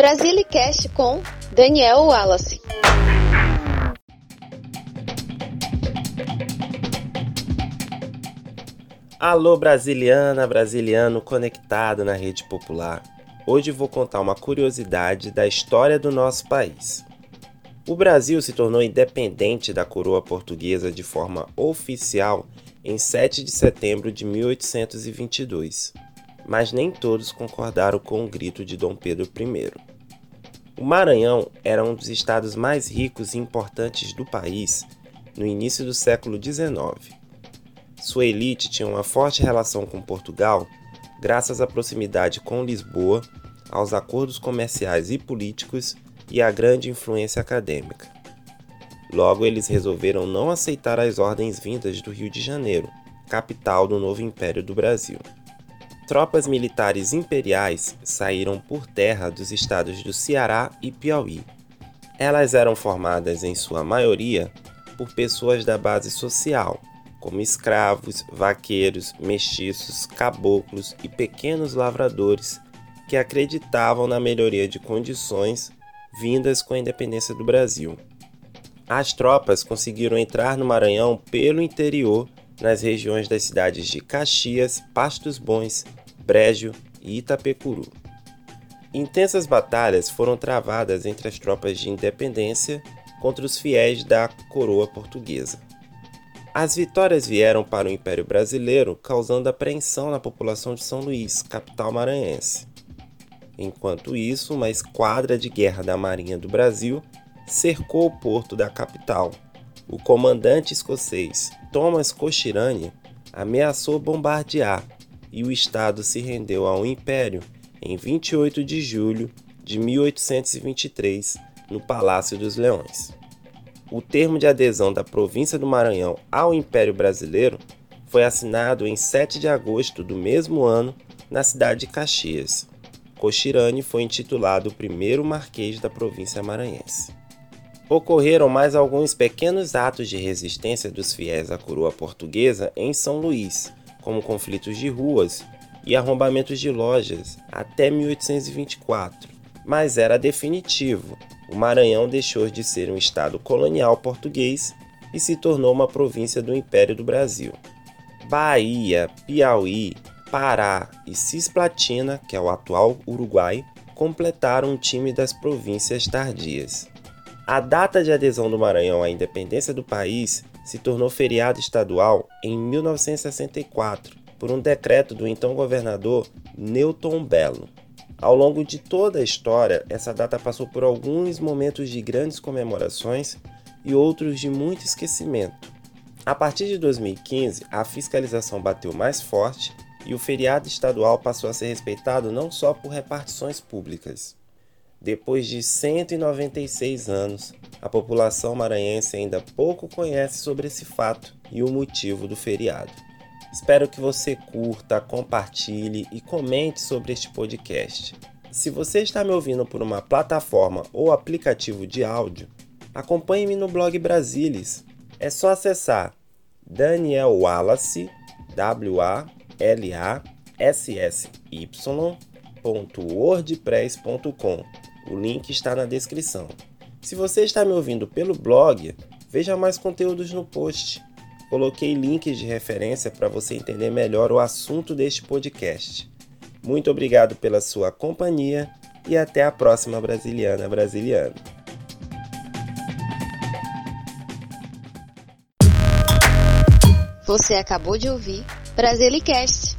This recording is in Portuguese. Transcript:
Brasilicast com Daniel Wallace. Alô brasiliana, brasiliano conectado na rede popular. Hoje vou contar uma curiosidade da história do nosso país. O Brasil se tornou independente da coroa portuguesa de forma oficial em 7 de setembro de 1822, mas nem todos concordaram com o grito de Dom Pedro I. O Maranhão era um dos estados mais ricos e importantes do país no início do século XIX. Sua elite tinha uma forte relação com Portugal graças à proximidade com Lisboa, aos acordos comerciais e políticos e à grande influência acadêmica. Logo, eles resolveram não aceitar as ordens vindas do Rio de Janeiro, capital do novo Império do Brasil. Tropas militares imperiais saíram por terra dos estados do Ceará e Piauí. Elas eram formadas, em sua maioria, por pessoas da base social, como escravos, vaqueiros, mestiços, caboclos e pequenos lavradores que acreditavam na melhoria de condições vindas com a independência do Brasil. As tropas conseguiram entrar no Maranhão pelo interior, nas regiões das cidades de Caxias, Pastos Bons, Brejo e Itapecuru. Intensas batalhas foram travadas entre as tropas de independência contra os fiéis da coroa portuguesa. As vitórias vieram para o Império Brasileiro, causando apreensão na população de São Luís, capital maranhense. Enquanto isso, uma esquadra de guerra da Marinha do Brasil cercou o porto da capital. O comandante escocês Thomas Cochirane ameaçou bombardear e o Estado se rendeu ao Império em 28 de julho de 1823, no Palácio dos Leões. O termo de adesão da província do Maranhão ao Império Brasileiro foi assinado em 7 de agosto do mesmo ano na cidade de Caxias. Cochirane foi intitulado o primeiro marquês da província maranhense. Ocorreram mais alguns pequenos atos de resistência dos fiéis à coroa portuguesa em São Luís, como conflitos de ruas e arrombamentos de lojas, até 1824, mas era definitivo. O Maranhão deixou de ser um estado colonial português e se tornou uma província do Império do Brasil. Bahia, Piauí, Pará e Cisplatina, que é o atual Uruguai, completaram o time das províncias tardias. A data de adesão do Maranhão à independência do país se tornou feriado estadual em 1964 por um decreto do então governador Newton Belo. Ao longo de toda a história, essa data passou por alguns momentos de grandes comemorações e outros de muito esquecimento. A partir de 2015, a fiscalização bateu mais forte e o feriado estadual passou a ser respeitado não só por repartições públicas. Depois de 196 anos, a população maranhense ainda pouco conhece sobre esse fato e o motivo do feriado. Espero que você curta, compartilhe e comente sobre este podcast. Se você está me ouvindo por uma plataforma ou aplicativo de áudio, acompanhe-me no blog Brasilis. É só acessar Daniel Wallace, W-A lassy.wordpress.com. O link está na descrição. Se você está me ouvindo pelo blog, veja mais conteúdos no post. Coloquei links de referência para você entender melhor o assunto deste podcast. Muito obrigado pela sua companhia e até a próxima Brasiliana Brasiliano. Você acabou de ouvir Brasilicast